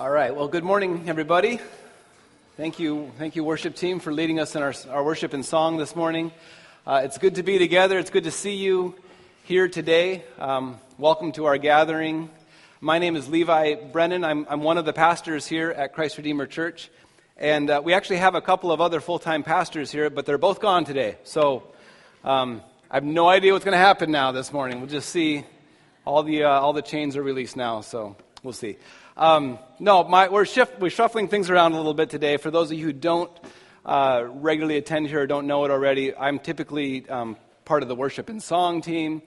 All right. Well, good morning, everybody. Thank you, thank you, worship team, for leading us in our, our worship and song this morning. Uh, it's good to be together. It's good to see you here today. Um, welcome to our gathering. My name is Levi Brennan. I'm, I'm one of the pastors here at Christ Redeemer Church. And uh, we actually have a couple of other full time pastors here, but they're both gone today. So um, I have no idea what's going to happen now this morning. We'll just see. All the, uh, all the chains are released now, so we'll see. Um, no, my, we're, shift, we're shuffling things around a little bit today. For those of you who don't uh, regularly attend here or don't know it already, I'm typically um, part of the worship and song team.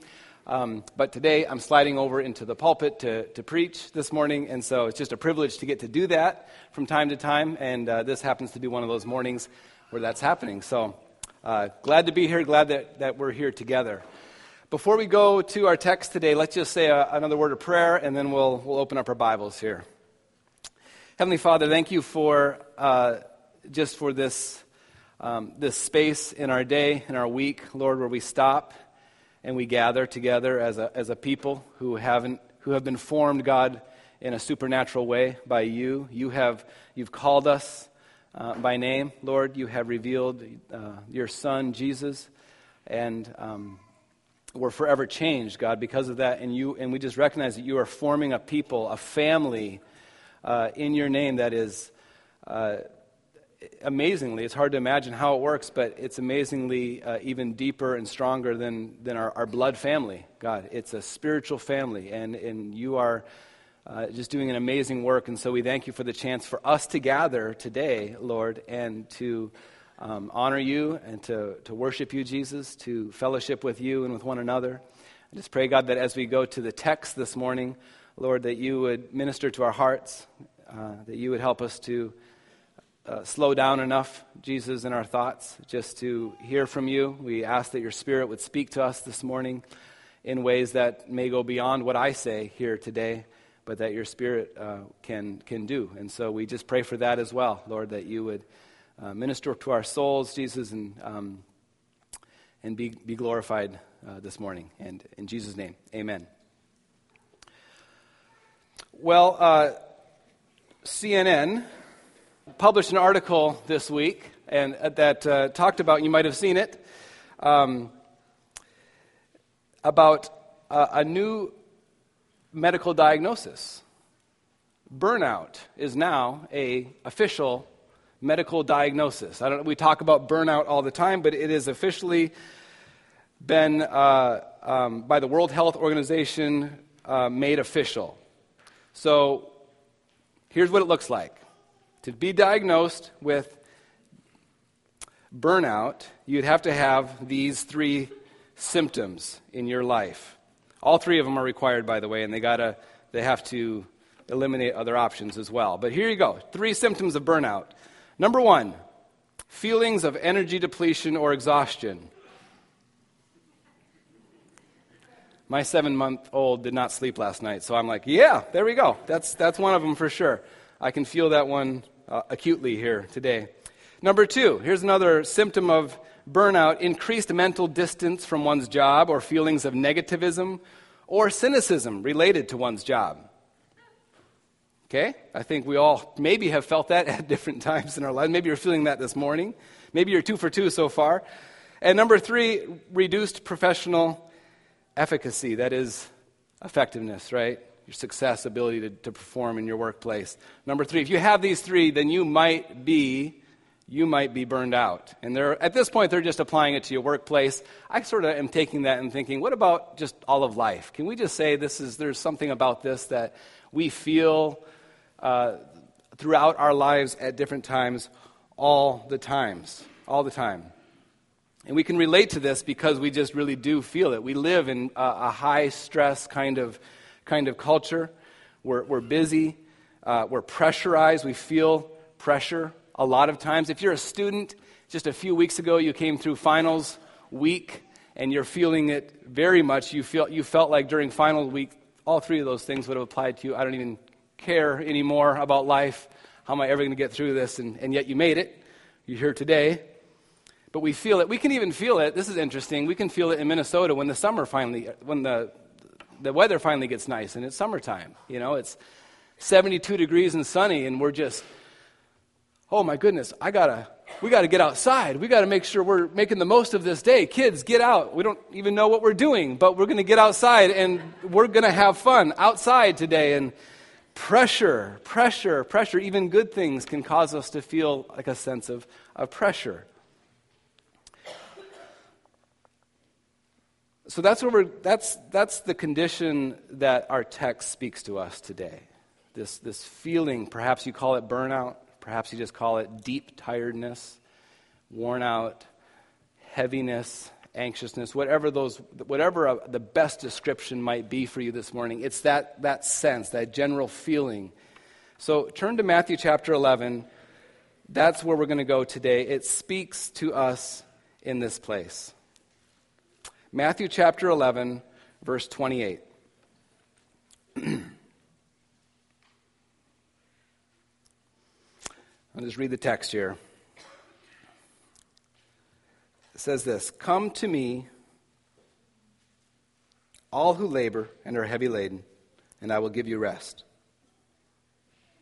Um, but today I'm sliding over into the pulpit to, to preach this morning, and so it's just a privilege to get to do that from time to time. And uh, this happens to be one of those mornings where that's happening. So uh, glad to be here, glad that, that we're here together. Before we go to our text today, let's just say a, another word of prayer and then we'll, we'll open up our Bibles here. Heavenly Father, thank you for uh, just for this, um, this space in our day, in our week, Lord, where we stop and we gather together as a, as a people who, haven't, who have been formed, God, in a supernatural way by you. You have, you've called us uh, by name, Lord. You have revealed uh, your Son, Jesus, and um, we're forever changed, God, because of that. And, you, and we just recognize that you are forming a people, a family uh, in your name that is uh, amazingly, it's hard to imagine how it works, but it's amazingly uh, even deeper and stronger than, than our, our blood family, God. It's a spiritual family, and, and you are. Uh, just doing an amazing work, and so we thank you for the chance for us to gather today, Lord, and to um, honor you and to, to worship you, Jesus, to fellowship with you and with one another. I just pray, God, that as we go to the text this morning, Lord, that you would minister to our hearts, uh, that you would help us to uh, slow down enough, Jesus, in our thoughts, just to hear from you. We ask that your Spirit would speak to us this morning in ways that may go beyond what I say here today, but that your Spirit uh, can, can do. And so we just pray for that as well, Lord, that you would uh, minister to our souls, Jesus, and, um, and be, be glorified uh, this morning. And in Jesus' name, amen. Well, uh, CNN published an article this week and uh, that uh, talked about, you might have seen it, um, about a new medical diagnosis. Burnout is now a official medical diagnosis. I don't, we talk about burnout all the time, but it has officially been, uh, um, by the World Health Organization, uh, made official. So here's what it looks like to be diagnosed with burnout, you'd have to have these three symptoms in your life. All three of them are required, by the way, and they gotta they have to eliminate other options as well. But here you go: three symptoms of burnout. Number one, feelings of energy depletion or exhaustion. My seven month old did not sleep last night, so I'm like, yeah, there we go. That's, that's one of them for sure. I can feel that one uh, acutely here today. Number two, here's another symptom of burnout increased mental distance from one's job or feelings of negativism or cynicism related to one's job. Okay? I think we all maybe have felt that at different times in our lives. Maybe you're feeling that this morning. Maybe you're two for two so far. And number three, reduced professional efficacy. That is effectiveness, right? Your success, ability to, to perform in your workplace. Number three, if you have these three, then you might be you might be burned out. And they're, at this point, they're just applying it to your workplace. I sort of am taking that and thinking, what about just all of life? Can we just say this is, there's something about this that we feel uh, throughout our lives at different times, all the times, all the time. And we can relate to this because we just really do feel it. We live in a, a high stress kind of, kind of culture. We're, we're busy, uh, we're pressurized, we feel pressure a lot of times. If you're a student, just a few weeks ago you came through finals week and you're feeling it very much. You, feel, you felt like during final week, all three of those things would have applied to you. I don't even care anymore about life. How am I ever going to get through this? And, and yet you made it. You're here today. But we feel it. We can even feel it. This is interesting. We can feel it in Minnesota when the summer finally, when the, the weather finally gets nice and it's summertime. You know, it's 72 degrees and sunny, and we're just, oh my goodness, I gotta, we gotta get outside. We gotta make sure we're making the most of this day. Kids, get out. We don't even know what we're doing, but we're gonna get outside and we're gonna have fun outside today. And pressure, pressure, pressure, even good things can cause us to feel like a sense of, of pressure. So that's, where that's, that's the condition that our text speaks to us today. This, this feeling, perhaps you call it burnout, perhaps you just call it deep tiredness, worn out, heaviness, anxiousness, whatever those, whatever uh, the best description might be for you this morning. It's that, that sense, that general feeling. So turn to Matthew chapter 11. That's where we're going to go today. It speaks to us in this place. Matthew chapter 11, verse 28. I'll just read the text here. Says this Come to me, all who labor and are heavy laden, and I will give you rest.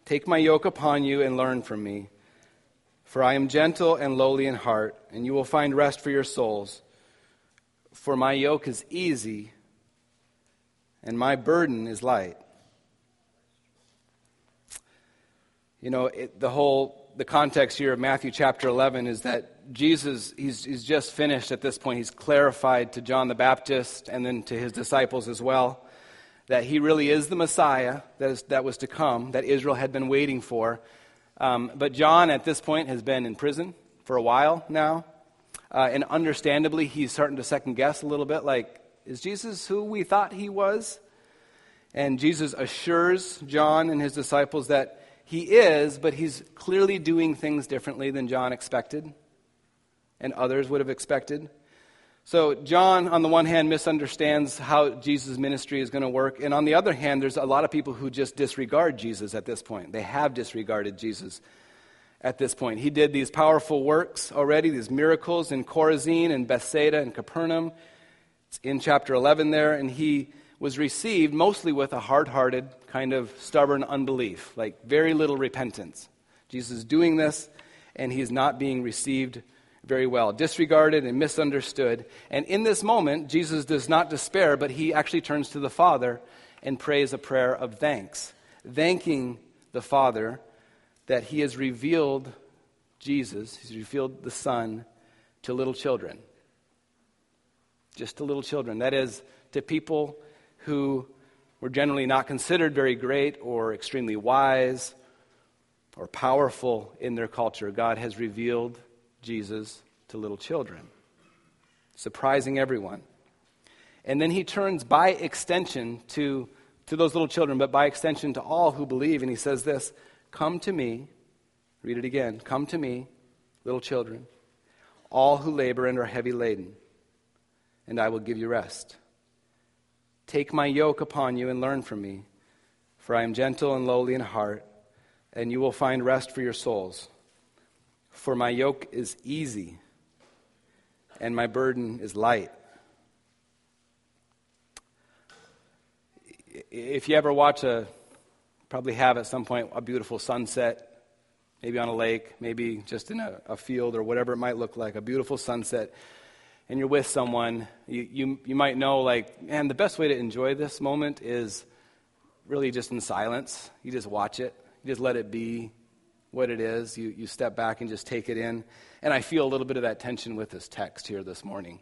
Take my yoke upon you and learn from me, for I am gentle and lowly in heart, and you will find rest for your souls. For my yoke is easy and my burden is light. You know, it, the whole the context here of Matthew chapter 11 is that Jesus, he's, he's just finished at this point. He's clarified to John the Baptist and then to his disciples as well that he really is the Messiah that, is, that was to come, that Israel had been waiting for. Um, but John, at this point, has been in prison for a while now. Uh, and understandably, he's starting to second guess a little bit like, is Jesus who we thought he was? And Jesus assures John and his disciples that he is, but he's clearly doing things differently than John expected and others would have expected. So, John, on the one hand, misunderstands how Jesus' ministry is going to work. And on the other hand, there's a lot of people who just disregard Jesus at this point. They have disregarded Jesus at this point. He did these powerful works already, these miracles in Chorazin and Bethsaida and Capernaum. It's in chapter 11 there, and he was received mostly with a hard hearted, kind of stubborn unbelief, like very little repentance. Jesus is doing this, and he's not being received very well, disregarded and misunderstood. And in this moment, Jesus does not despair, but he actually turns to the Father and prays a prayer of thanks, thanking the Father that he has revealed Jesus, he's revealed the Son to little children. Just to little children. That is, to people who were generally not considered very great or extremely wise or powerful in their culture. God has revealed Jesus to little children, surprising everyone. And then he turns by extension to, to those little children, but by extension to all who believe, and he says this Come to me, read it again. Come to me, little children, all who labor and are heavy laden, and I will give you rest. Take my yoke upon you and learn from me, for I am gentle and lowly in heart, and you will find rest for your souls. For my yoke is easy, and my burden is light. If you ever watch a probably have at some point a beautiful sunset, maybe on a lake, maybe just in a, a field or whatever it might look like, a beautiful sunset, and you're with someone, you, you, you might know, like, man, the best way to enjoy this moment is really just in silence. You just watch it, you just let it be what it is. You, you step back and just take it in. And I feel a little bit of that tension with this text here this morning.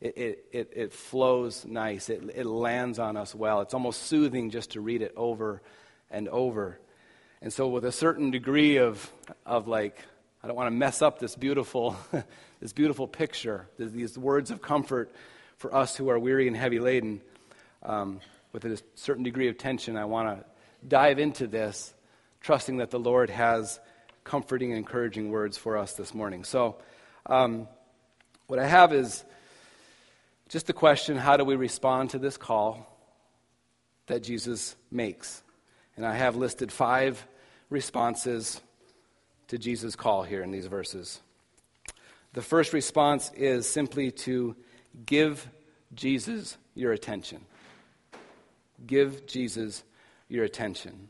It, it, it, it flows nice, it, it lands on us well. It's almost soothing just to read it over and over. And so, with a certain degree of, of like, I don't want to mess up this beautiful, this beautiful picture, these words of comfort for us who are weary and heavy laden. Um, with a certain degree of tension, I want to dive into this, trusting that the Lord has comforting and encouraging words for us this morning. So, um, what I have is just the question how do we respond to this call that Jesus makes? And I have listed five responses to Jesus' call here in these verses. The first response is simply to give Jesus your attention. Give Jesus your attention.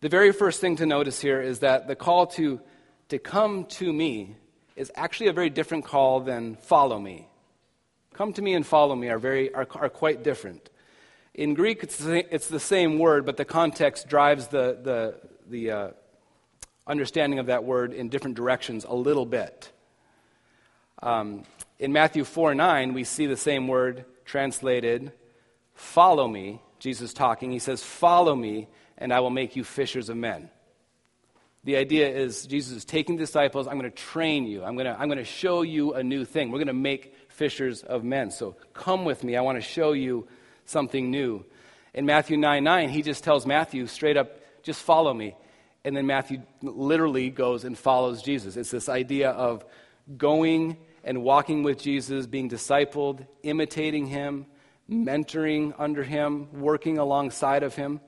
The very first thing to notice here is that the call to, to come to me is actually a very different call than follow me. Come to me and follow me are, very, are, are quite different. In Greek, it's the, it's the same word, but the context drives the, the, the uh, understanding of that word in different directions a little bit. Um, in Matthew 4 9, we see the same word translated, follow me. Jesus talking. He says, Follow me, and I will make you fishers of men. The idea is Jesus is taking disciples. I'm going to train you. I'm going to, I'm going to show you a new thing. We're going to make fishers of men. So come with me. I want to show you something new. In Matthew 9 9, he just tells Matthew straight up, just follow me. And then Matthew literally goes and follows Jesus. It's this idea of going and walking with Jesus, being discipled, imitating him, mentoring under him, working alongside of him.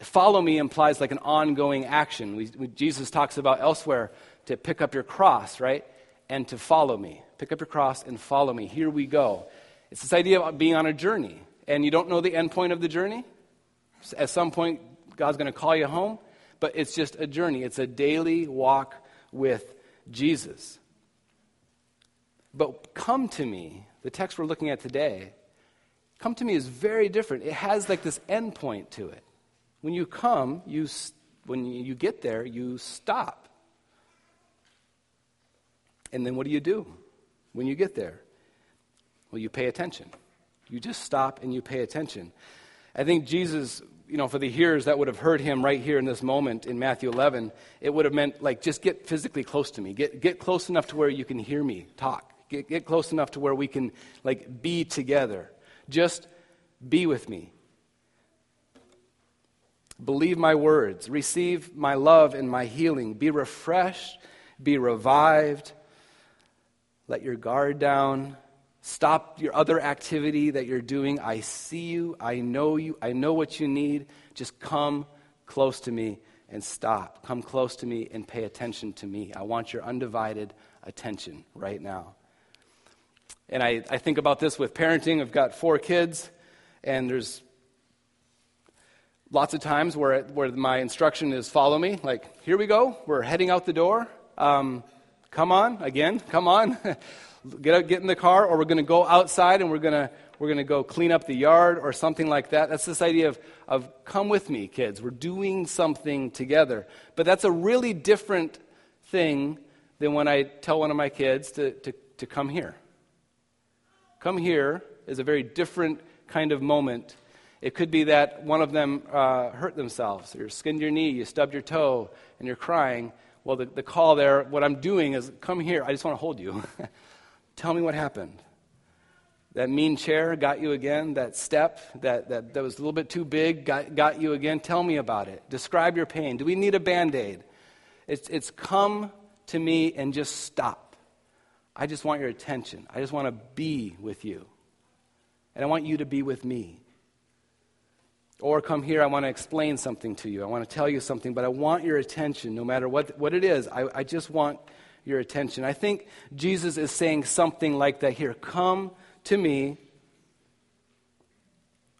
Follow me implies like an ongoing action. We, we, Jesus talks about elsewhere to pick up your cross, right? And to follow me. Pick up your cross and follow me. Here we go. It's this idea of being on a journey, and you don't know the end point of the journey. At some point, God's going to call you home, but it's just a journey. It's a daily walk with Jesus. But come to me, the text we're looking at today, come to me is very different. It has like this end point to it. When you come, you, when you get there, you stop. And then what do you do when you get there? Well, you pay attention. You just stop and you pay attention. I think Jesus, you know, for the hearers that would have heard him right here in this moment in Matthew 11, it would have meant, like, just get physically close to me. Get, get close enough to where you can hear me talk. Get, get close enough to where we can, like, be together. Just be with me. Believe my words. Receive my love and my healing. Be refreshed. Be revived. Let your guard down. Stop your other activity that you're doing. I see you. I know you. I know what you need. Just come close to me and stop. Come close to me and pay attention to me. I want your undivided attention right now. And I, I think about this with parenting. I've got four kids, and there's lots of times where, where my instruction is follow me, like, here we go, we're heading out the door. Um, come on, again, come on. get, out, get in the car, or we're going to go outside and we're going to we're going to go clean up the yard or something like that. That's this idea of, of come with me, kids. We're doing something together. But that's a really different thing than when I tell one of my kids to, to, to come here. Come here is a very different kind of moment. It could be that one of them uh, hurt themselves, or skinned your knee, you stubbed your toe, and you're crying. Well, the, the call there, what I'm doing is come here, I just want to hold you. Tell me what happened. That mean chair got you again, that step that, that, that was a little bit too big got, got you again. Tell me about it. Describe your pain. Do we need a band aid? It's, it's come to me and just stop. I just want your attention. I just want to be with you. And I want you to be with me. Or come here, I want to explain something to you. I want to tell you something, but I want your attention no matter what, what it is. I, I just want your attention. I think Jesus is saying something like that here Come to me.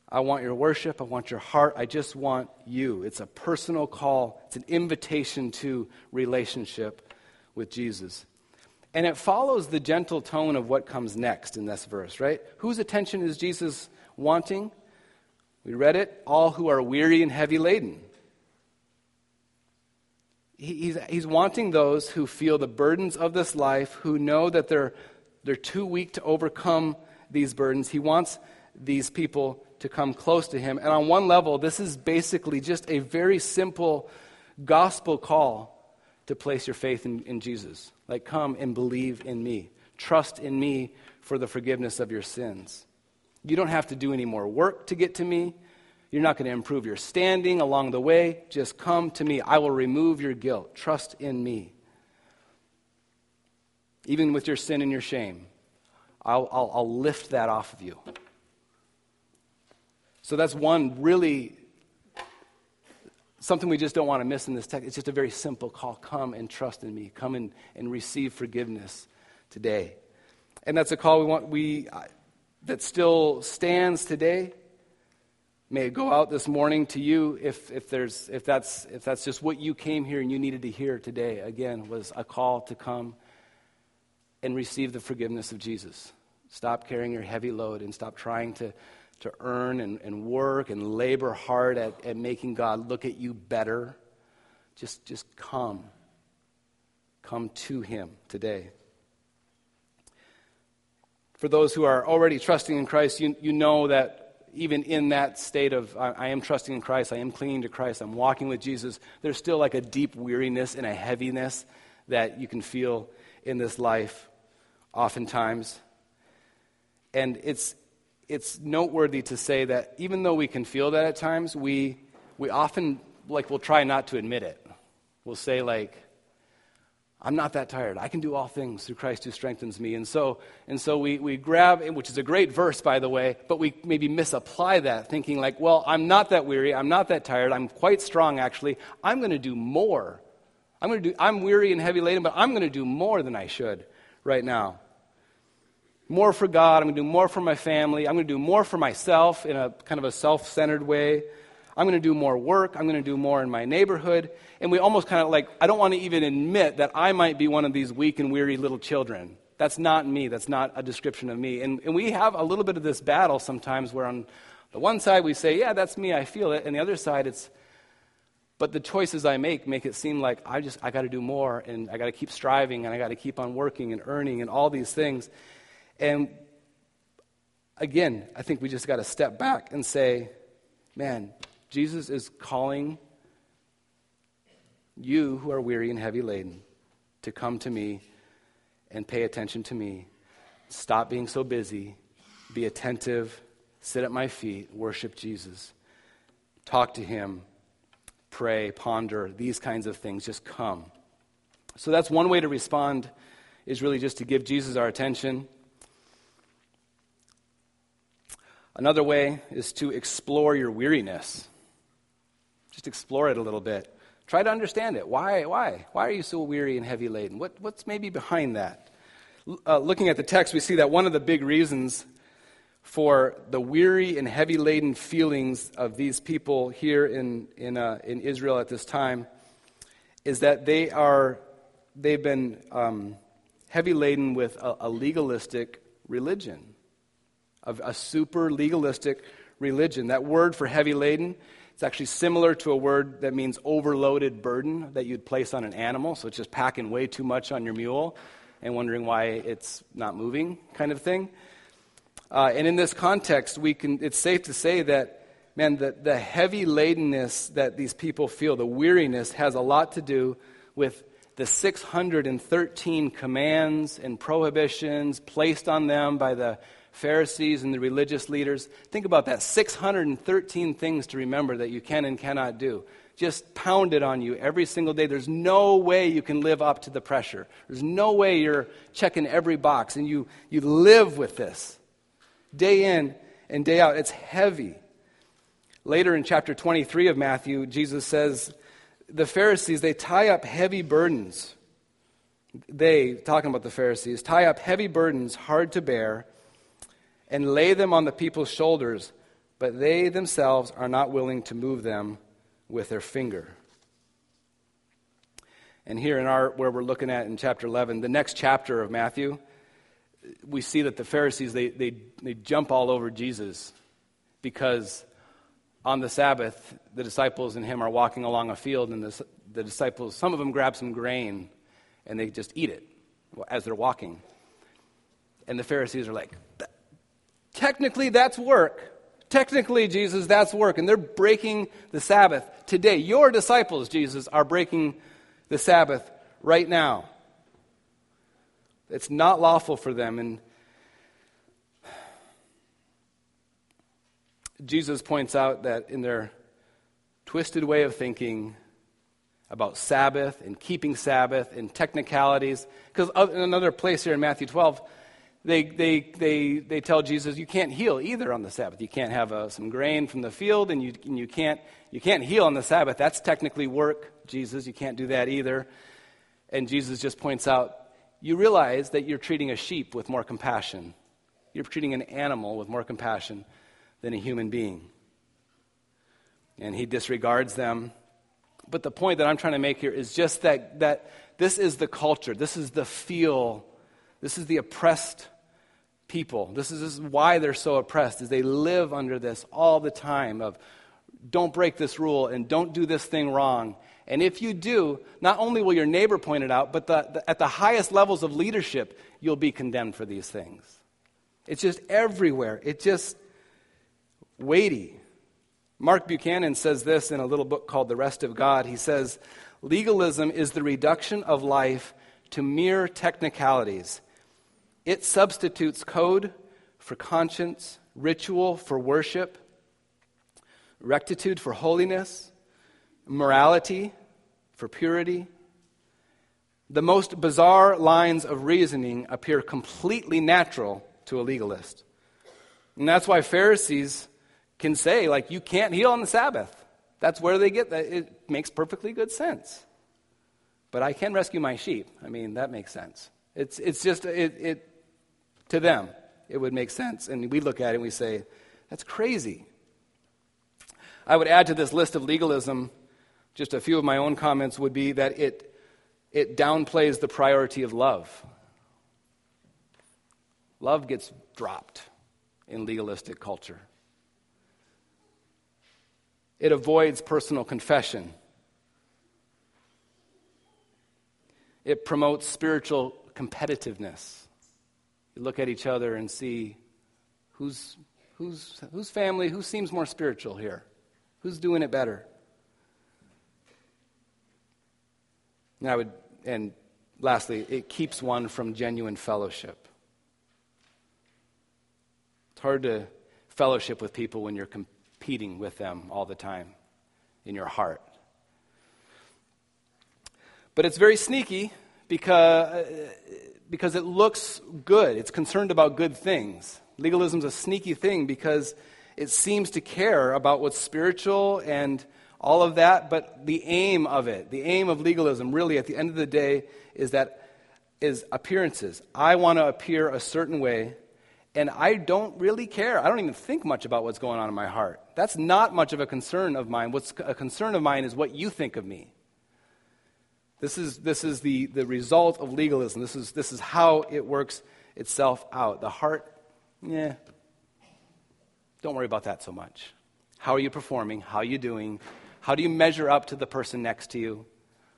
I want your worship. I want your heart. I just want you. It's a personal call, it's an invitation to relationship with Jesus. And it follows the gentle tone of what comes next in this verse, right? Whose attention is Jesus wanting? We read it all who are weary and heavy laden. He's, he's wanting those who feel the burdens of this life, who know that they're, they're too weak to overcome these burdens. He wants these people to come close to him. And on one level, this is basically just a very simple gospel call to place your faith in, in Jesus. Like, come and believe in me. Trust in me for the forgiveness of your sins. You don't have to do any more work to get to me. You're not going to improve your standing along the way. Just come to me. I will remove your guilt. Trust in me. Even with your sin and your shame, I'll, I'll, I'll lift that off of you. So that's one really something we just don't want to miss in this text. It's just a very simple call come and trust in me, come and, and receive forgiveness today. And that's a call we want, we, that still stands today. May it go out this morning to you if, if, there's, if, that's, if that's just what you came here and you needed to hear today, again, was a call to come and receive the forgiveness of Jesus. Stop carrying your heavy load and stop trying to, to earn and, and work and labor hard at, at making God look at you better. Just, just come. Come to Him today. For those who are already trusting in Christ, you, you know that even in that state of I, I, am trusting in Christ, I am clinging to Christ, I'm walking with Jesus, there's still like a deep weariness and a heaviness that you can feel in this life oftentimes. And it's, it's noteworthy to say that even though we can feel that at times, we, we often like will try not to admit it. We'll say like, I'm not that tired. I can do all things through Christ who strengthens me. And so, and so we, we grab, which is a great verse, by the way, but we maybe misapply that, thinking like, well, I'm not that weary. I'm not that tired. I'm quite strong, actually. I'm going to do more. I'm, going to do, I'm weary and heavy laden, but I'm going to do more than I should right now. More for God. I'm going to do more for my family. I'm going to do more for myself in a kind of a self centered way. I'm going to do more work. I'm going to do more in my neighborhood. And we almost kind of like, I don't want to even admit that I might be one of these weak and weary little children. That's not me. That's not a description of me. And, and we have a little bit of this battle sometimes where on the one side we say, yeah, that's me. I feel it. And the other side, it's, but the choices I make make it seem like I just, I got to do more and I got to keep striving and I got to keep on working and earning and all these things. And again, I think we just got to step back and say, man, Jesus is calling you who are weary and heavy laden to come to me and pay attention to me. Stop being so busy. Be attentive. Sit at my feet. Worship Jesus. Talk to him. Pray, ponder, these kinds of things. Just come. So that's one way to respond, is really just to give Jesus our attention. Another way is to explore your weariness. Just explore it a little bit. Try to understand it. Why? Why? Why are you so weary and heavy laden? What, what's maybe behind that? Uh, looking at the text, we see that one of the big reasons for the weary and heavy laden feelings of these people here in, in, uh, in Israel at this time is that they are, they've been um, heavy laden with a, a legalistic religion, of a super legalistic religion. That word for heavy laden it's actually similar to a word that means overloaded burden that you'd place on an animal. So it's just packing way too much on your mule and wondering why it's not moving, kind of thing. Uh, and in this context, we can, it's safe to say that, man, the, the heavy ladenness that these people feel, the weariness, has a lot to do with the 613 commands and prohibitions placed on them by the Pharisees and the religious leaders. Think about that 613 things to remember that you can and cannot do. Just pounded on you every single day. There's no way you can live up to the pressure. There's no way you're checking every box and you, you live with this day in and day out. It's heavy. Later in chapter 23 of Matthew, Jesus says, The Pharisees, they tie up heavy burdens. They, talking about the Pharisees, tie up heavy burdens hard to bear and lay them on the people's shoulders, but they themselves are not willing to move them with their finger. And here in our where we're looking at in chapter 11, the next chapter of Matthew, we see that the Pharisees they, they, they jump all over Jesus because on the Sabbath, the disciples and him are walking along a field, and the, the disciples, some of them grab some grain and they just eat it as they're walking. And the Pharisees are like, Technically, that's work. Technically, Jesus, that's work. And they're breaking the Sabbath today. Your disciples, Jesus, are breaking the Sabbath right now. It's not lawful for them. And Jesus points out that in their twisted way of thinking about Sabbath and keeping Sabbath and technicalities, because in another place here in Matthew 12, they, they, they, they tell Jesus, you can't heal either on the Sabbath. You can't have uh, some grain from the field, and, you, and you, can't, you can't heal on the Sabbath. That's technically work, Jesus. You can't do that either. And Jesus just points out, you realize that you're treating a sheep with more compassion. You're treating an animal with more compassion than a human being. and he disregards them. But the point that I'm trying to make here is just that, that this is the culture, this is the feel, this is the oppressed people. This is, this is why they're so oppressed, is they live under this all the time of don't break this rule and don't do this thing wrong. And if you do, not only will your neighbor point it out, but the, the, at the highest levels of leadership, you'll be condemned for these things. It's just everywhere. It's just weighty. Mark Buchanan says this in a little book called The Rest of God. He says, Legalism is the reduction of life to mere technicalities. It substitutes code for conscience, ritual for worship, rectitude for holiness, morality for purity. The most bizarre lines of reasoning appear completely natural to a legalist. And that's why Pharisees can say, like, you can't heal on the Sabbath. That's where they get that. It makes perfectly good sense. But I can rescue my sheep. I mean, that makes sense. It's, it's just, it, it, to them, it would make sense. And we look at it and we say, that's crazy. I would add to this list of legalism, just a few of my own comments would be that it, it downplays the priority of love. Love gets dropped in legalistic culture. It avoids personal confession. It promotes spiritual competitiveness. Look at each other and see who's, who's, whose family, who seems more spiritual here? Who's doing it better? And I would, and lastly, it keeps one from genuine fellowship. It's hard to fellowship with people when you're competing with them all the time in your heart. But it's very sneaky because, uh, because it looks good. It's concerned about good things. Legalism is a sneaky thing because it seems to care about what's spiritual and all of that, but the aim of it, the aim of legalism, really at the end of the day, is that is appearances. I want to appear a certain way and I don't really care. I don't even think much about what's going on in my heart. That's not much of a concern of mine. What's a concern of mine is what you think of me. This is, this is the, the result of legalism. This is, this is how it works itself out. The heart, yeah, don't worry about that so much. How are you performing? How are you doing? How do you measure up to the person next to you?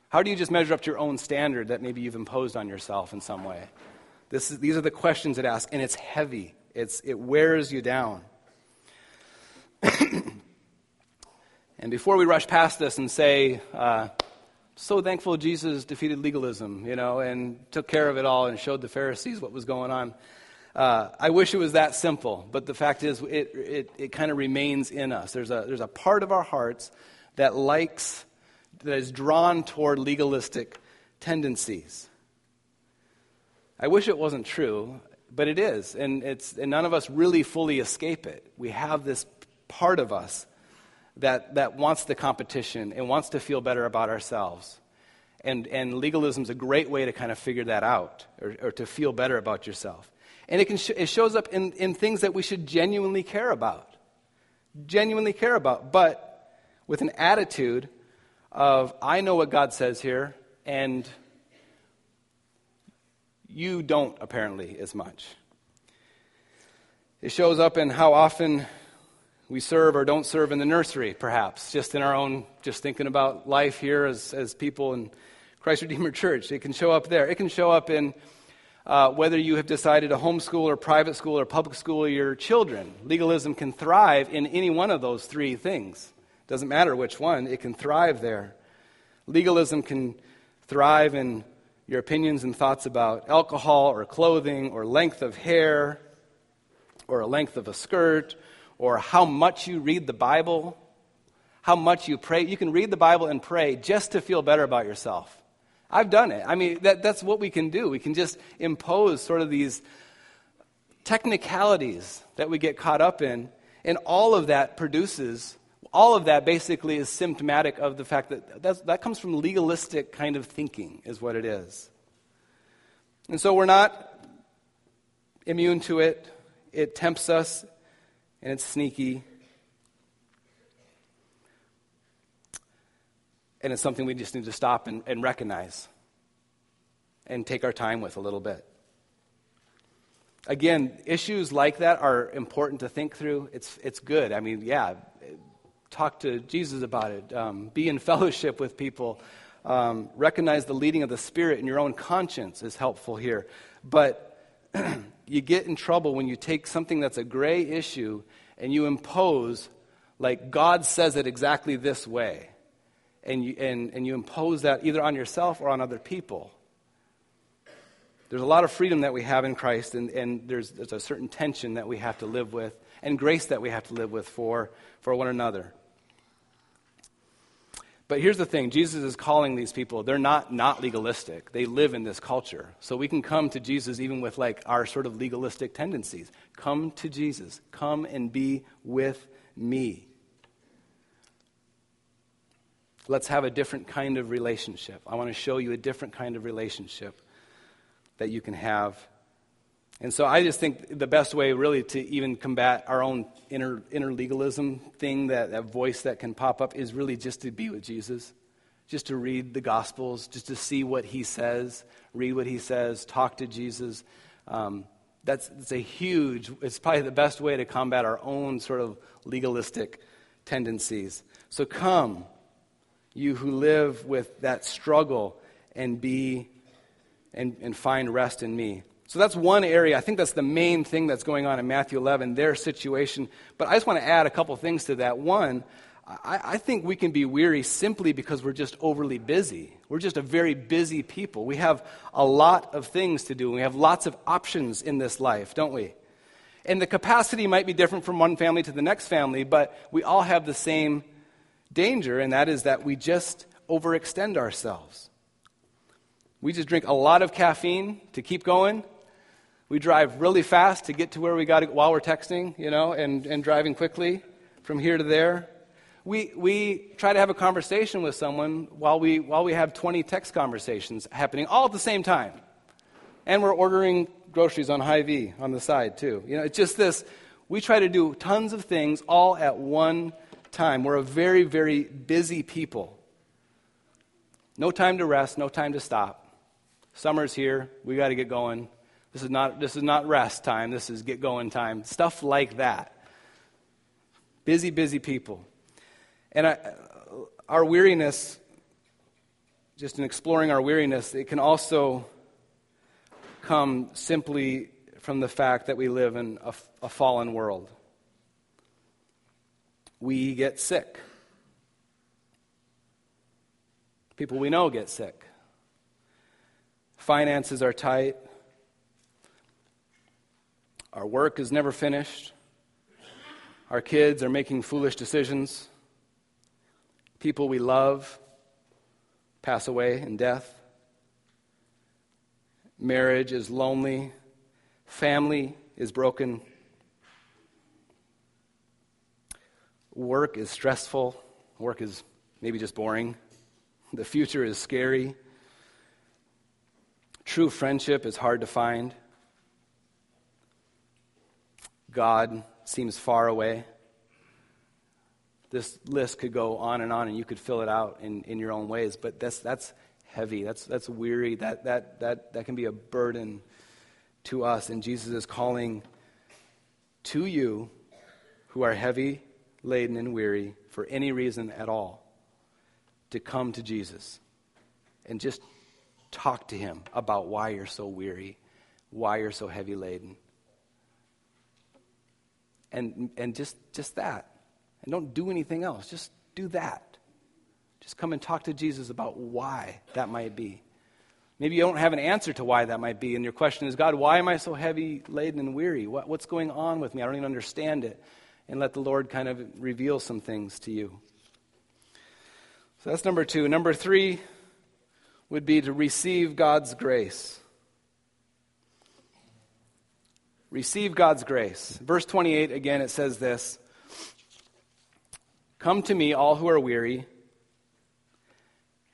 How do you just measure up to your own standard that maybe you've imposed on yourself in some way? This is, these are the questions it asks, and it's heavy. It's, it wears you down. and before we rush past this and say, uh, so thankful Jesus defeated legalism, you know, and took care of it all and showed the Pharisees what was going on. Uh, I wish it was that simple, but the fact is, it, it, it kind of remains in us. There's a, there's a part of our hearts that likes, that is drawn toward legalistic tendencies. I wish it wasn't true, but it is. And, it's, and none of us really fully escape it. We have this part of us that, that wants the competition and wants to feel better about ourselves. And, and legalism is a great way to kind of figure that out or, or to feel better about yourself. And it, can sh- it shows up in, in things that we should genuinely care about. Genuinely care about, but with an attitude of, I know what God says here, and you don't, apparently, as much. It shows up in how often we serve or don't serve in the nursery, perhaps, just in our own, just thinking about life here as, as people in Christ Redeemer Church. It can show up there. It can show up in uh, whether you have decided to homeschool or private school or public school your children. Legalism can thrive in any one of those three things. Doesn't matter which one, it can thrive there. Legalism can thrive in your opinions and thoughts about alcohol or clothing or length of hair or a length of a skirt or how much you read the Bible, how much you pray. You can read the Bible and pray just to feel better about yourself. I've done it. I mean, that, that's what we can do. We can just impose sort of these technicalities that we get caught up in, and all of that produces all of that basically is symptomatic of the fact that that comes from legalistic kind of thinking, is what it is. And so we're not immune to it. It tempts us, and it's sneaky. And it's something we just need to stop and, and recognize and take our time with a little bit. Again, issues like that are important to think through. It's, it's good. I mean, yeah, talk to Jesus about it, um, be in fellowship with people, um, recognize the leading of the Spirit in your own conscience is helpful here. But you get in trouble when you take something that's a gray issue and you impose, like, God says it exactly this way. And you, and, and you impose that either on yourself or on other people. There's a lot of freedom that we have in Christ, and, and there's, there's a certain tension that we have to live with, and grace that we have to live with for, for one another. But here's the thing Jesus is calling these people. They're not not legalistic. They live in this culture. So we can come to Jesus even with like our sort of legalistic tendencies. Come to Jesus. Come and be with me. Let's have a different kind of relationship. I want to show you a different kind of relationship that you can have and so I just think the best way, really, to even combat our own inner, inner legalism thing, that, that voice that can pop up, is really just to be with Jesus, just to read the Gospels, just to see what he says, read what he says, talk to Jesus. Um, that's, that's a huge, it's probably the best way to combat our own sort of legalistic tendencies. So come, you who live with that struggle, and be and, and find rest in me. So that's one area. I think that's the main thing that's going on in Matthew 11, their situation. But I just want to add a couple things to that. One, I, I, think we can be weary simply because we're just overly busy. We're just a very busy people. We have a lot of things to do, and we have lots of options in this life, don't we? And the capacity might be different from one family to the next family, but we all have the same danger, and that is that we just overextend ourselves. We just drink a lot of caffeine to keep going, we drive really fast to get to where we got to while we're texting, you know, and, and driving quickly from here to there. We, we try to have a conversation with someone while we, while we have 20 text conversations happening all at the same time. And we're ordering groceries on Hy-Vee on the side, too. You know, it's just this. We try to do tons of things all at one time. We're a very, very busy people. No time to rest, no time to stop. Summer's here. We got to get going. This is not, this is not rest time. This is get going time. Stuff like that. Busy, busy people. And I, our weariness, just in exploring our weariness, it can also come simply from the fact that we live in a, a fallen world. We get sick. People we know get sick. Finances are tight. Our work is never finished. Our kids are making foolish decisions. People we love pass away in death. Marriage is lonely. Family is broken. Work is stressful. Work is maybe just boring. The future is scary. True friendship is hard to find. God seems far away. This list could go on and on, and you could fill it out in, in your own ways, but that's, that's heavy. That's, that's weary. That, that, that, that can be a burden to us. And Jesus is calling to you who are heavy, laden, and weary for any reason at all to come to Jesus and just talk to him about why you're so weary, why you're so heavy laden and, and just, just that. And don't do anything else. Just do that. Just come and talk to Jesus about why that might be. Maybe you don't have an answer to why that might be, and your question is, God, why am I so heavy laden and weary? What, what's going on with me? I don't even understand it. And let the Lord kind of reveal some things to you. So that's number two. Number three would be to receive God's grace. Receive God's grace. Verse 28, again, it says this Come to me, all who are weary,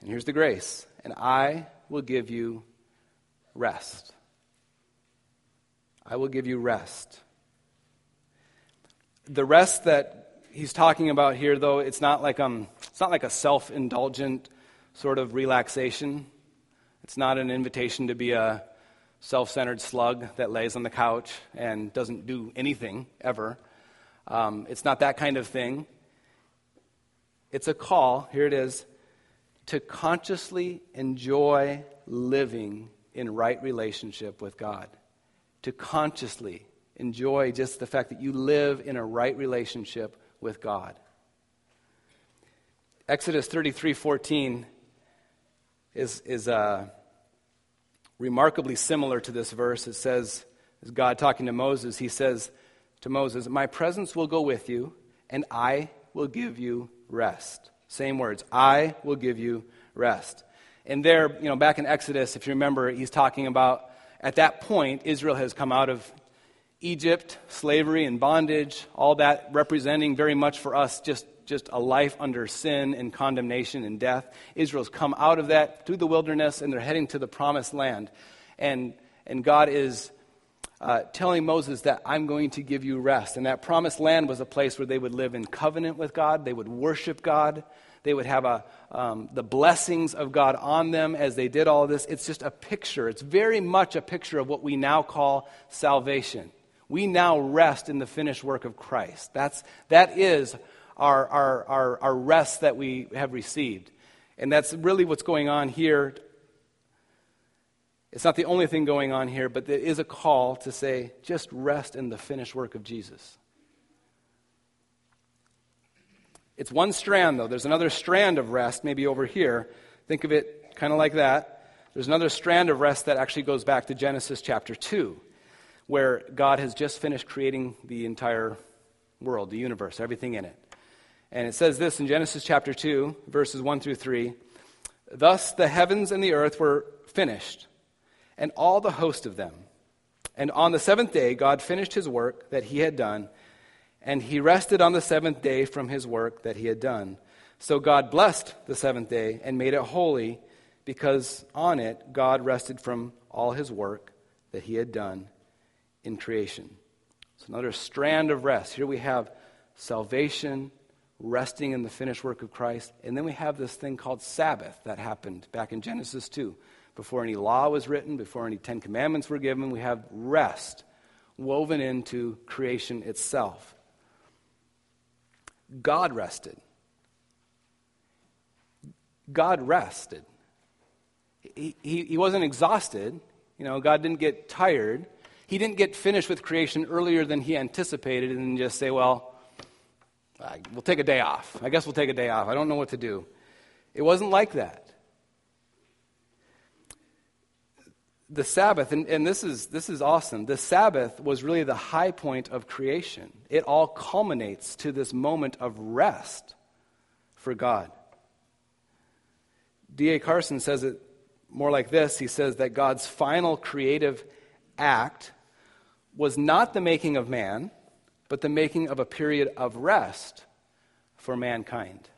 and here's the grace, and I will give you rest. I will give you rest. The rest that he's talking about here, though, it's not like, um, it's not like a self indulgent sort of relaxation. It's not an invitation to be a self centered slug that lays on the couch and doesn't do anything ever. Um, it's not that kind of thing. It's a call, here it is, to consciously enjoy living in right relationship with God. To consciously enjoy just the fact that you live in a right relationship with God. Exodus 33:14 is, is uh, remarkably similar to this verse. It says, God talking to Moses, he says to Moses, My presence will go with you, and I will give you rest. Same words, I will give you rest. And there, you know, back in Exodus, if you remember, he's talking about at that point, Israel has come out of Egypt, slavery and bondage, all that representing very much for us just just a life under sin and condemnation and death. Israel's come out of that through the wilderness and they're heading to the promised land. And, and God is uh, telling Moses that I'm going to give you rest. And that promised land was a place where they would live in covenant with God, they would worship God, they would have a, um, the blessings of God on them as they did all this. It's just a picture. It's very much a picture of what we now call salvation. We now rest in the finished work of Christ. That's, that is our, our, our, our rest that we have received. And that's really what's going on here. It's not the only thing going on here, but there is a call to say, just rest in the finished work of Jesus. It's one strand, though. There's another strand of rest, maybe over here. Think of it kind of like that. There's another strand of rest that actually goes back to Genesis chapter 2, where God has just finished creating the entire world, the universe, everything in it. And it says this in Genesis chapter 2, verses 1 through 3 Thus the heavens and the earth were finished, and all the host of them. And on the seventh day, God finished his work that he had done, and he rested on the seventh day from his work that he had done. So God blessed the seventh day and made it holy, because on it God rested from all his work that he had done in creation. So, another strand of rest. Here we have salvation resting in the finished work of Christ. And then we have this thing called Sabbath that happened back in Genesis 2. Before any law was written, before any Ten Commandments were given, we have rest woven into creation itself. God rested. God rested. He, he, he wasn't exhausted. You know, God didn't get tired. He didn't get finished with creation earlier than he anticipated and just say, well, we'll take a day off. I guess we'll take a day off. I don't know what to do. It wasn't like that. The Sabbath, and, and this, is, this is awesome, the Sabbath was really the high point of creation. It all culminates to this moment of rest for God. D.A. Carson says it more like this He says that God's final creative act was not the making of man but the making of a period of rest for mankind.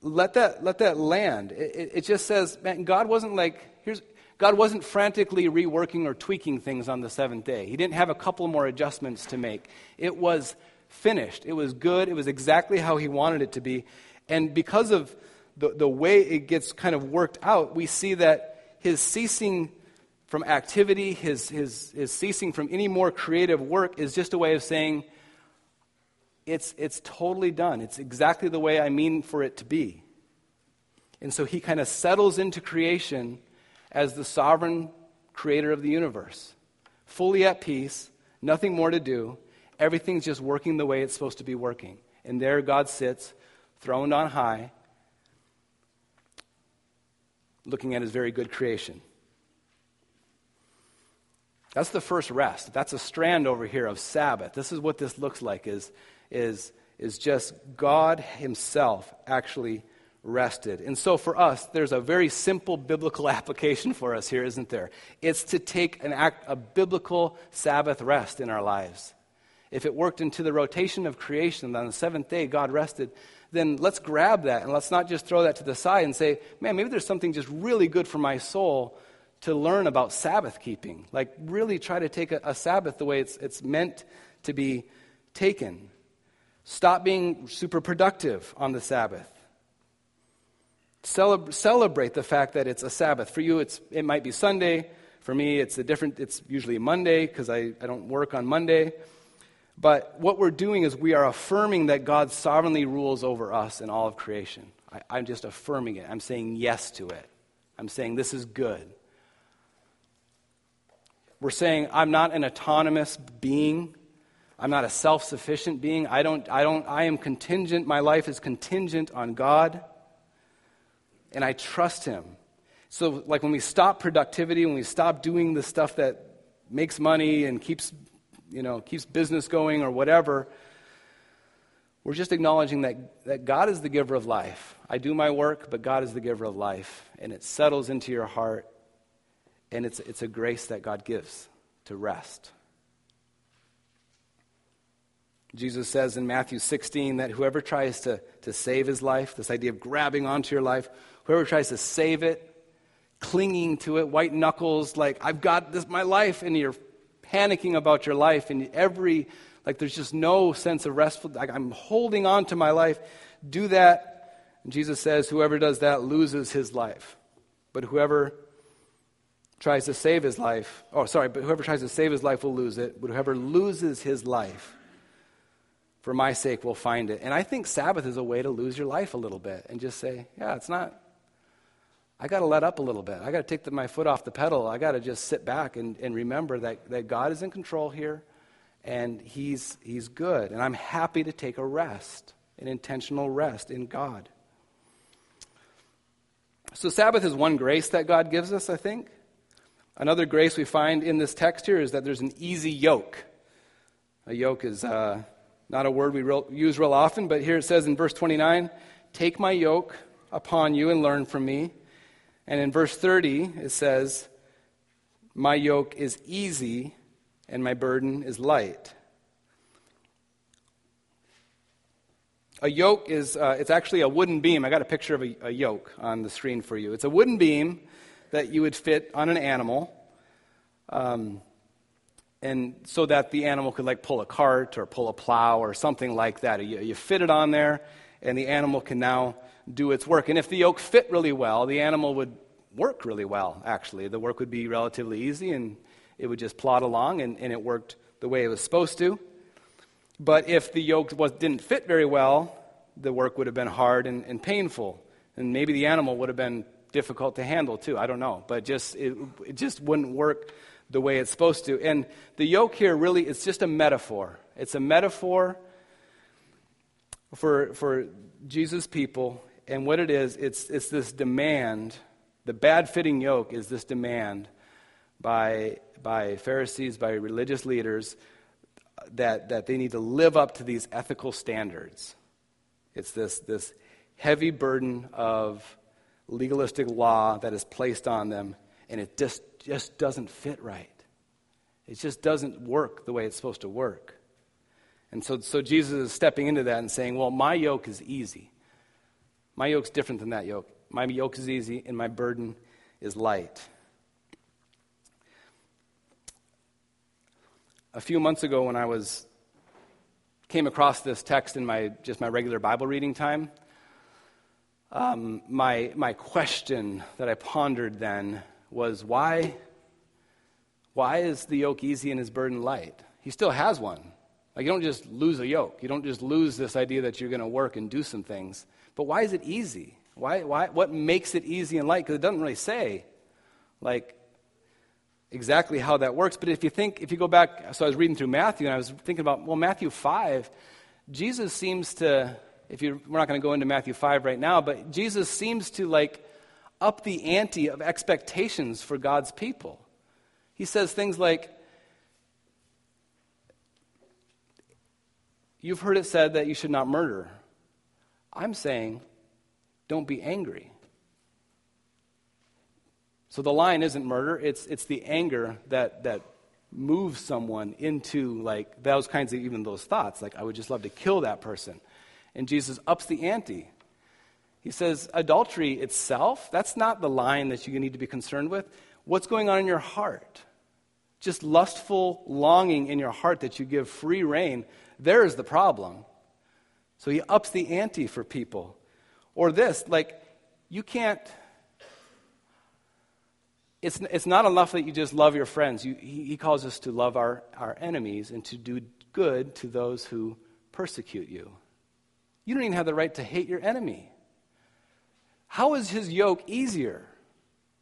Let that, let that land. It, it just says, man, God wasn't like, here's, God wasn't frantically reworking or tweaking things on the seventh day. He didn't have a couple more adjustments to make. It was finished. It was good. It was exactly how He wanted it to be. And because of the, the way it gets kind of worked out, we see that His ceasing from activity, his, his, his ceasing from any more creative work is just a way of saying, it's, it's totally done. It's exactly the way I mean for it to be. And so he kind of settles into creation as the sovereign creator of the universe, fully at peace, nothing more to do. Everything's just working the way it's supposed to be working. And there God sits, throned on high, looking at his very good creation. That's the first rest. That's a strand over here of Sabbath. This is what this looks like is, is, is just God himself actually rested. And so for us, there's a very simple biblical application for us here, isn't there? It's to take an act, a biblical Sabbath rest in our lives. If it worked into the rotation of creation that on the seventh day, God rested, then let's grab that and let's not just throw that to the side and say, man, maybe there's something just really good for my soul to learn about Sabbath keeping. Like, really try to take a, a Sabbath the way it's, it's meant to be taken. Stop being super productive on the Sabbath. Celeb- celebrate the fact that it's a Sabbath. For you, it's, it might be Sunday. For me, it's a different, it's usually Monday because I, I don't work on Monday. But what we're doing is we are affirming that God sovereignly rules over us and all of creation. I, I'm just affirming it. I'm saying yes to it. I'm saying this is good. We're saying I'm not an autonomous being. I'm not a self sufficient being. I, don't, I, don't, I am contingent. My life is contingent on God. And I trust Him. So, like when we stop productivity, when we stop doing the stuff that makes money and keeps, you know, keeps business going or whatever, we're just acknowledging that, that God is the giver of life. I do my work, but God is the giver of life. And it settles into your heart. And it's, it's a grace that God gives to rest. Jesus says in Matthew 16 that whoever tries to, to save his life, this idea of grabbing onto your life, whoever tries to save it, clinging to it, white knuckles, like, I've got this, my life, and you're panicking about your life, and every, like, there's just no sense of restful, like, I'm holding on to my life. Do that. And Jesus says, whoever does that loses his life. But whoever tries to save his life, oh, sorry, but whoever tries to save his life will lose it, but whoever loses his life, for my sake will find it. And I think Sabbath is a way to lose your life a little bit and just say, yeah, it's not, I got to let up a little bit. I got to take the, my foot off the pedal. I got to just sit back and, and remember that, that God is in control here and he's, he's good. And I'm happy to take a rest, an intentional rest in God. So, Sabbath is one grace that God gives us, I think. Another grace we find in this text here is that there's an easy yoke. A yoke is uh, not a word we real, use real often, but here it says in verse 29 Take my yoke upon you and learn from me. And in verse 30, it says, My yoke is easy and my burden is light. A yoke is, uh, it's actually a wooden beam. I got a picture of a, a yoke on the screen for you. It's a wooden beam that you would fit on an animal. Um, and so that the animal could like pull a cart or pull a plow or something like that. You, you fit it on there, and the animal can now do its work. And if the yoke fit really well, the animal would work really well, actually. The work would be relatively easy, and it would just plod along, and, and it worked the way it was supposed to. But if the yoke was, didn't fit very well, the work would have been hard and, and painful. And maybe the animal would have been difficult to handle too. I don't know. But just, it, it just wouldn't work the way it's supposed to. And the yoke here really is just a metaphor. It's a metaphor for, for Jesus' people. And what it is, it's, it's this demand. The bad fitting yoke is this demand by, by Pharisees, by religious leaders, that, that they need to live up to these ethical standards. It's this, this heavy burden of legalistic law that is placed on them, and it just just doesn't fit right. It just doesn't work the way it's supposed to work. And so, so Jesus is stepping into that and saying, Well, my yoke is easy. My yoke's different than that yoke. My yoke is easy, and my burden is light. A few months ago, when I was came across this text in my just my regular Bible reading time, um, my my question that I pondered then was why, why is the yoke easy and his burden light? He still has one. Like, you don't just lose a yoke. You don't just lose this idea that you're going to work and do some things. But why is it easy? Why, why, what makes it easy and light? Because it doesn't really say, like, exactly how that works. But if you think, if you go back, so I was reading through Matthew and I was thinking about, well, Matthew 5, Jesus seems to, if you, we're not going to go into Matthew 5 right now, but Jesus seems to, like, up the ante of expectations for God's people. He says things like, You've heard it said that you should not murder. I'm saying, don't be angry. So the line isn't murder, it's, it's the anger that, that moves someone into like those kinds of even those thoughts. Like, I would just love to kill that person. And Jesus ups the ante. He says, adultery itself, that's not the line that you need to be concerned with. What's going on in your heart? Just lustful longing in your heart that you give free rein, there is the problem. So he ups the ante for people. Or this, like, you can't, it's, it's not enough that you just love your friends. You, he, he calls us to love our, our enemies and to do good to those who persecute you. You don't even have the right to hate your enemy. How is his yoke easier?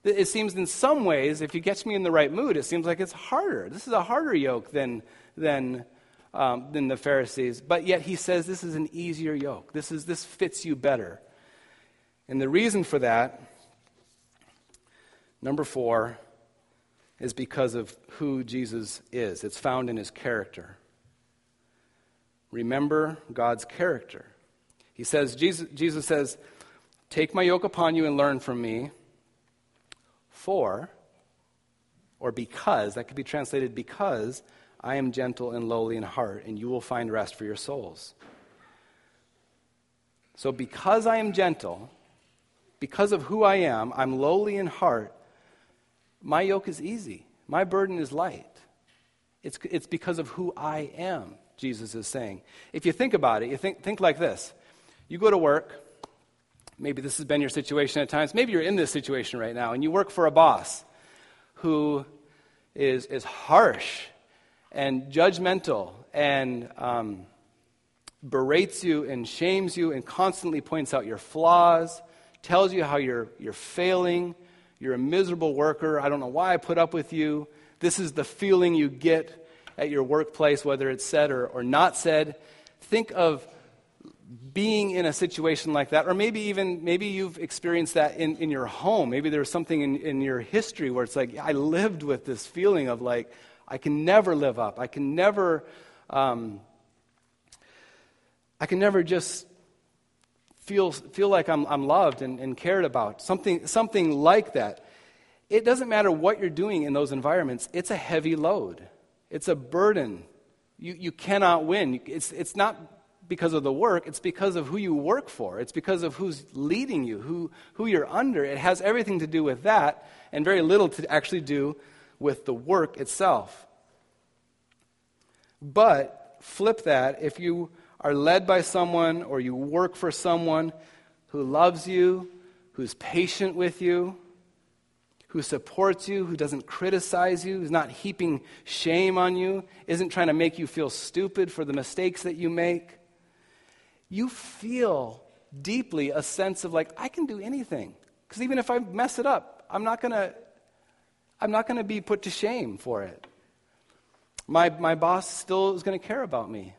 It seems in some ways, if you catch me in the right mood, it seems like it's harder. This is a harder yoke than, than, um, than the Pharisees. But yet he says this is an easier yoke. This, is, this fits you better. And the reason for that, number four, is because of who Jesus is. It's found in his character. Remember God's character. He says, Jesus, Jesus says, Take my yoke upon you and learn from me. For, or because, that could be translated because, I am gentle and lowly in heart, and you will find rest for your souls. So, because I am gentle, because of who I am, I'm lowly in heart, my yoke is easy. My burden is light. It's, it's because of who I am, Jesus is saying. If you think about it, you think, think like this you go to work, maybe this has been your situation at times, maybe you're in this situation right now, and you work for a boss who is, is harsh and judgmental and um, berates you and shames you and constantly points out your flaws tells you how you're, you're failing, you're a miserable worker, I don't know why I put up with you. This is the feeling you get at your workplace, whether it's said or, or not said. Think of being in a situation like that, or maybe even maybe you've experienced that in, in your home. Maybe there's something in, in your history where it's like, I lived with this feeling of like, I can never live up. I can never, um, I can never just feel, feel like I'm, I'm loved and, and cared about. Something, something like that. It doesn't matter what you're doing in those environments, it's a heavy load, it's a burden. You, you cannot win. It's, it's not because of the work, it's because of who you work for. It's because of who's leading you, who, who you're under. It has everything to do with that and very little to actually do with the work itself. But flip that if you are led by someone or you work for someone who loves you, who's patient with you, who supports you, who doesn't criticize you, who's not heaping shame on you, isn't trying to make you feel stupid for the mistakes that you make, you feel deeply a sense of like, I can do anything. Because even if I mess it up, I'm not going to. I'm not going to be put to shame for it. My, my boss still is going to care about me.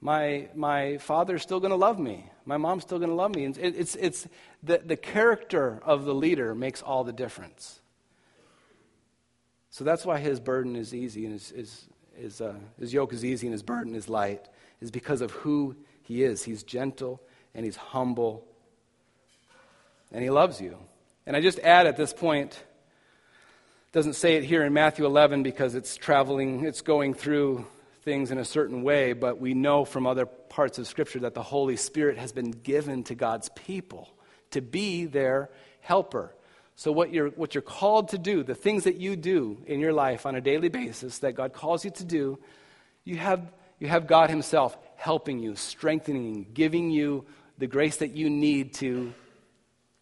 My, my father's still going to love me. My mom's still going to love me. It, it's, it's the, the character of the leader makes all the difference. So that's why his burden is easy and his, his, his, uh, his yoke is easy and his burden is light, is because of who he is. He's gentle and he's humble and he loves you. And I just add at this point, doesn't say it here in Matthew 11 because it's traveling, it's going through things in a certain way, but we know from other parts of Scripture that the Holy Spirit has been given to God's people to be their helper. So, what you're, what you're called to do, the things that you do in your life on a daily basis that God calls you to do, you have, you have God Himself helping you, strengthening you, giving you the grace that you need to,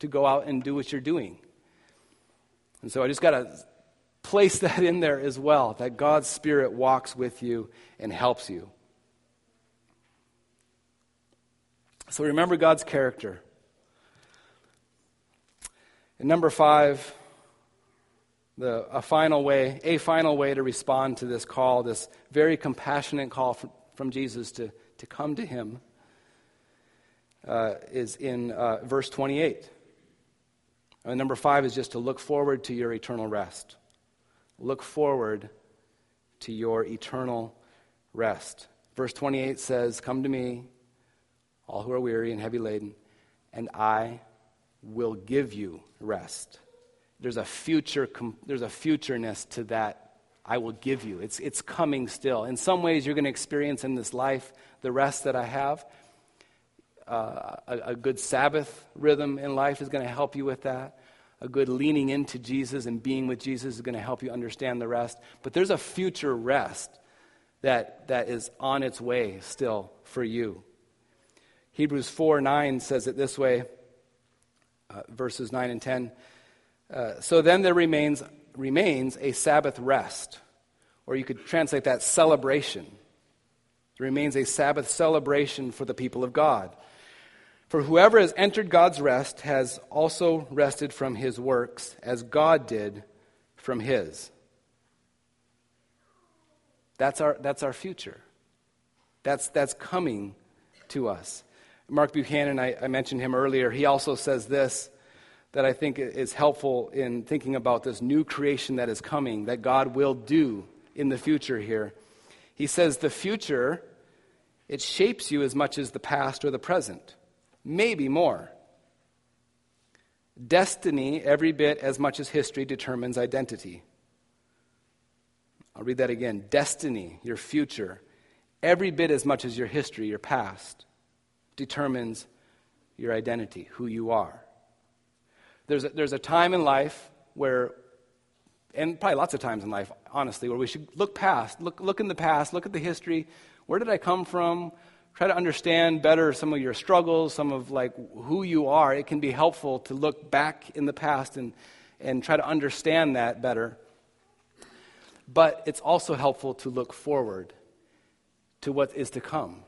to go out and do what you're doing. And so I just got to place that in there as well that God's Spirit walks with you and helps you. So remember God's character. And number five, the, a final way, a final way to respond to this call, this very compassionate call from, from Jesus to, to come to him, uh, is in uh, verse 28. And number five is just to look forward to your eternal rest. Look forward to your eternal rest. Verse 28 says, Come to me, all who are weary and heavy laden, and I will give you rest. There's a future, there's a futureness to that I will give you. It's, it's coming still. In some ways, you're going to experience in this life the rest that I have. Uh, a, a good Sabbath rhythm in life is going to help you with that a good leaning into Jesus and being with Jesus is going to help you understand the rest. But there's a future rest that, that is on its way still for you. Hebrews 4 9 says it this way uh, verses 9 and 10. Uh, so then there remains, remains a Sabbath rest, or you could translate that celebration. There remains a Sabbath celebration for the people of God. For whoever has entered God's rest has also rested from his works, as God did from his. That's our, that's our future. That's, that's coming to us. Mark Buchanan, I, I mentioned him earlier, he also says this that I think is helpful in thinking about this new creation that is coming, that God will do in the future here. He says, The future, it shapes you as much as the past or the present, maybe more. Destiny, every bit as much as history, determines identity. I'll read that again. Destiny, your future, every bit as much as your history, your past, determines your identity, who you are. There's a, there's a time in life where, and probably lots of times in life, honestly, where we should look past, look, look in the past, look at the history. Where did I come from? Try to understand better some of your struggles, some of like who you are. It can be helpful to look back in the past and, and try to understand that better. But it's also helpful to look forward to what is to come,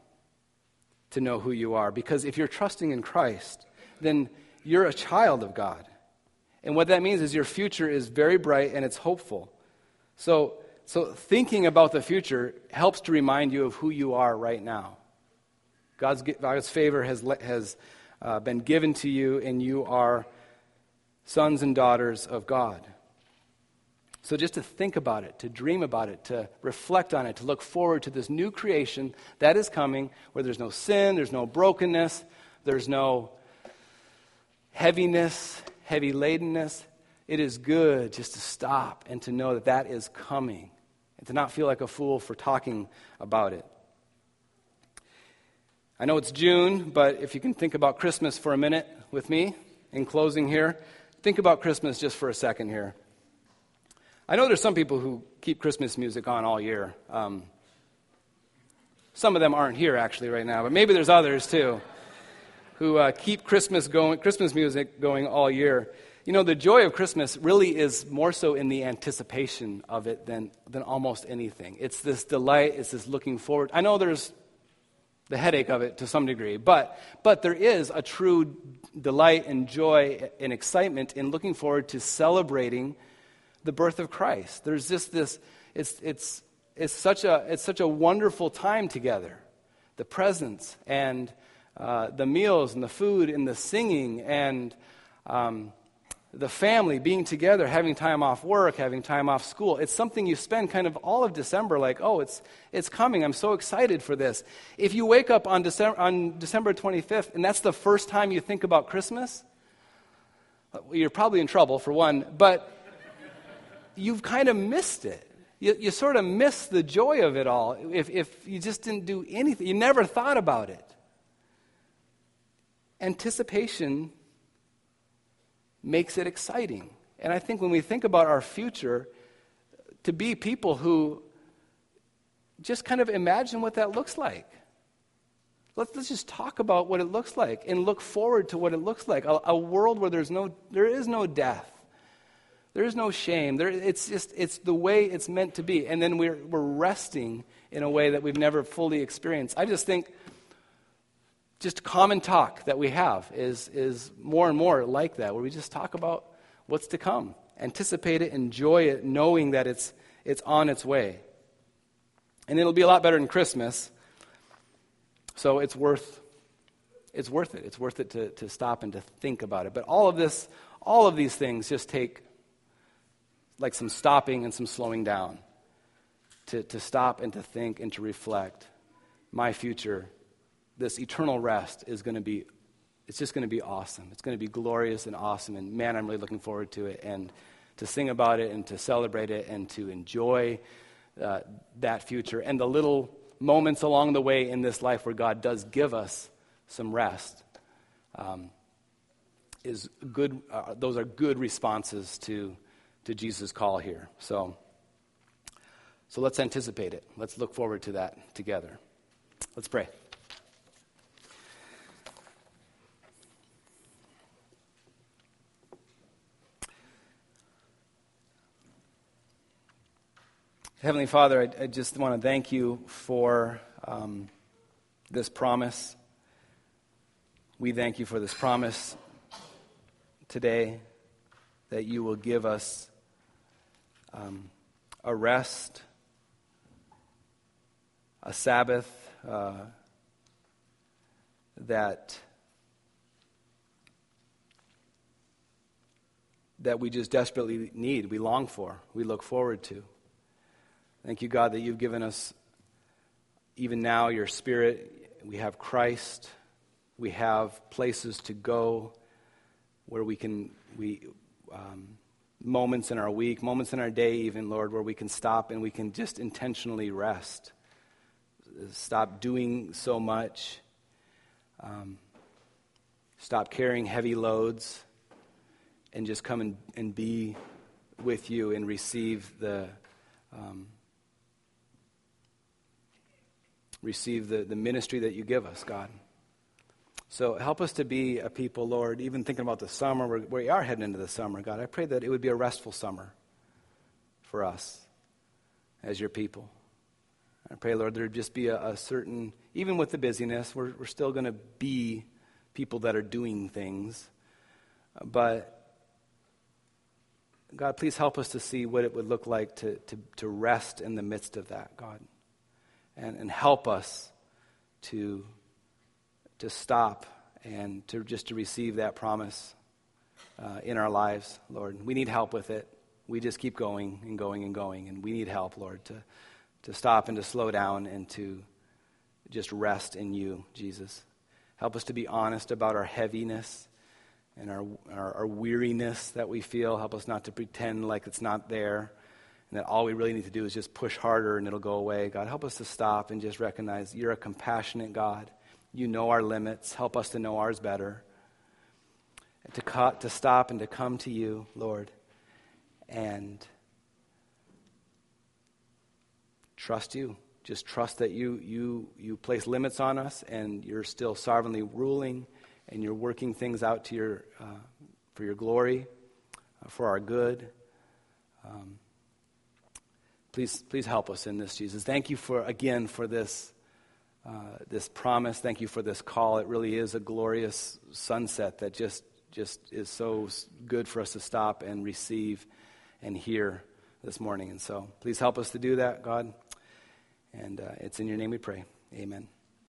to know who you are. Because if you're trusting in Christ, then you're a child of God. And what that means is your future is very bright and it's hopeful. So, so thinking about the future helps to remind you of who you are right now. God's, God's favor has, has uh, been given to you, and you are sons and daughters of God. So, just to think about it, to dream about it, to reflect on it, to look forward to this new creation that is coming where there's no sin, there's no brokenness, there's no heaviness, heavy ladenness. It is good just to stop and to know that that is coming and to not feel like a fool for talking about it. I know it's June, but if you can think about Christmas for a minute with me in closing here, think about Christmas just for a second here. I know there's some people who keep Christmas music on all year. Um, some of them aren't here actually right now, but maybe there's others too who uh, keep Christmas going, Christmas music going all year. You know, the joy of Christmas really is more so in the anticipation of it than, than almost anything. It's this delight, it's this looking forward. I know there's the headache of it to some degree, but, but there is a true delight and joy and excitement in looking forward to celebrating the birth of Christ. There's just this, it's, it's, it's, such, a, it's such a wonderful time together. The presence and uh, the meals and the food and the singing and um, the family being together, having time off work, having time off school. It's something you spend kind of all of December like, oh, it's, it's coming. I'm so excited for this. If you wake up on December, on December 25th and that's the first time you think about Christmas, you're probably in trouble for one, but you've kind of missed it. You, you sort of miss the joy of it all if, if you just didn't do anything. You never thought about it. Anticipation makes it exciting. And I think when we think about our future, to be people who just kind of imagine what that looks like. Let's, let's just talk about what it looks like and look forward to what it looks like. A, a world where there's no, there is no death there is no shame. There, it's just, it's the way it's meant to be. And then we're, we're resting in a way that we've never fully experienced. I just think just common talk that we have is, is more and more like that, where we just talk about what's to come, anticipate it, enjoy it, knowing that it's, it's on its way. And it'll be a lot better than Christmas. So it's worth, it's worth it. It's worth it to, to stop and to think about it. But all of this, all of these things just take like some stopping and some slowing down to, to stop and to think and to reflect. My future, this eternal rest, is going to be, it's just going to be awesome. It's going to be glorious and awesome. And man, I'm really looking forward to it and to sing about it and to celebrate it and to enjoy uh, that future and the little moments along the way in this life where God does give us some rest. Um, is good, uh, those are good responses to to Jesus' call here. So, so let's anticipate it. Let's look forward to that together. Let's pray. Heavenly Father, I, I just want to thank you for um, this promise. We thank you for this promise today that you will give us um, a rest, a Sabbath uh, that. That we just desperately need, we long for, we look forward to. Thank you, God, that you've given us, even now, your Spirit. We have Christ. We have places to go where we can, we, um, moments in our week, moments in our day, even, Lord, where we can stop and we can just intentionally rest. Stop doing so much. Um, stop carrying heavy loads and just come and, and be with you and receive the. Um, receive the, the ministry that you give us, God. So help us to be a people, Lord, even thinking about the summer, where we are heading into the summer, God. I pray that it would be a restful summer for us as your people. I pray, Lord, there'd just be a, a certain, even with the busyness, we're, we're still going to be people that are doing things. But, God, please help us to see what it would look like to, to, to rest in the midst of that, God and, and help us to, to stop and to just to receive that promise uh, in our lives, Lord. We need help with it. We just keep going and going and going, and we need help, Lord, to, to stop and to slow down and to just rest in you, Jesus. Help us to be honest about our heaviness and our, our, our weariness that we feel. Help us not to pretend like it's not there and that all we really need to do is just push harder and it'll go away. God, help us to stop and just recognize you're a compassionate God. You know our limits. Help us to know ours better. To, co- to stop and to come to you, Lord, and trust you. Just trust that you, you, you place limits on us and you're still sovereignly ruling and you're working things out to your, uh, for your glory, uh, for our good. Um, Please, please help us in this, Jesus. Thank you for, again, for this, uh, this promise. Thank you for this call. It really is a glorious sunset that just, just is so good for us to stop and receive and hear this morning. And so please help us to do that, God. And uh, it's in your name we pray. Amen.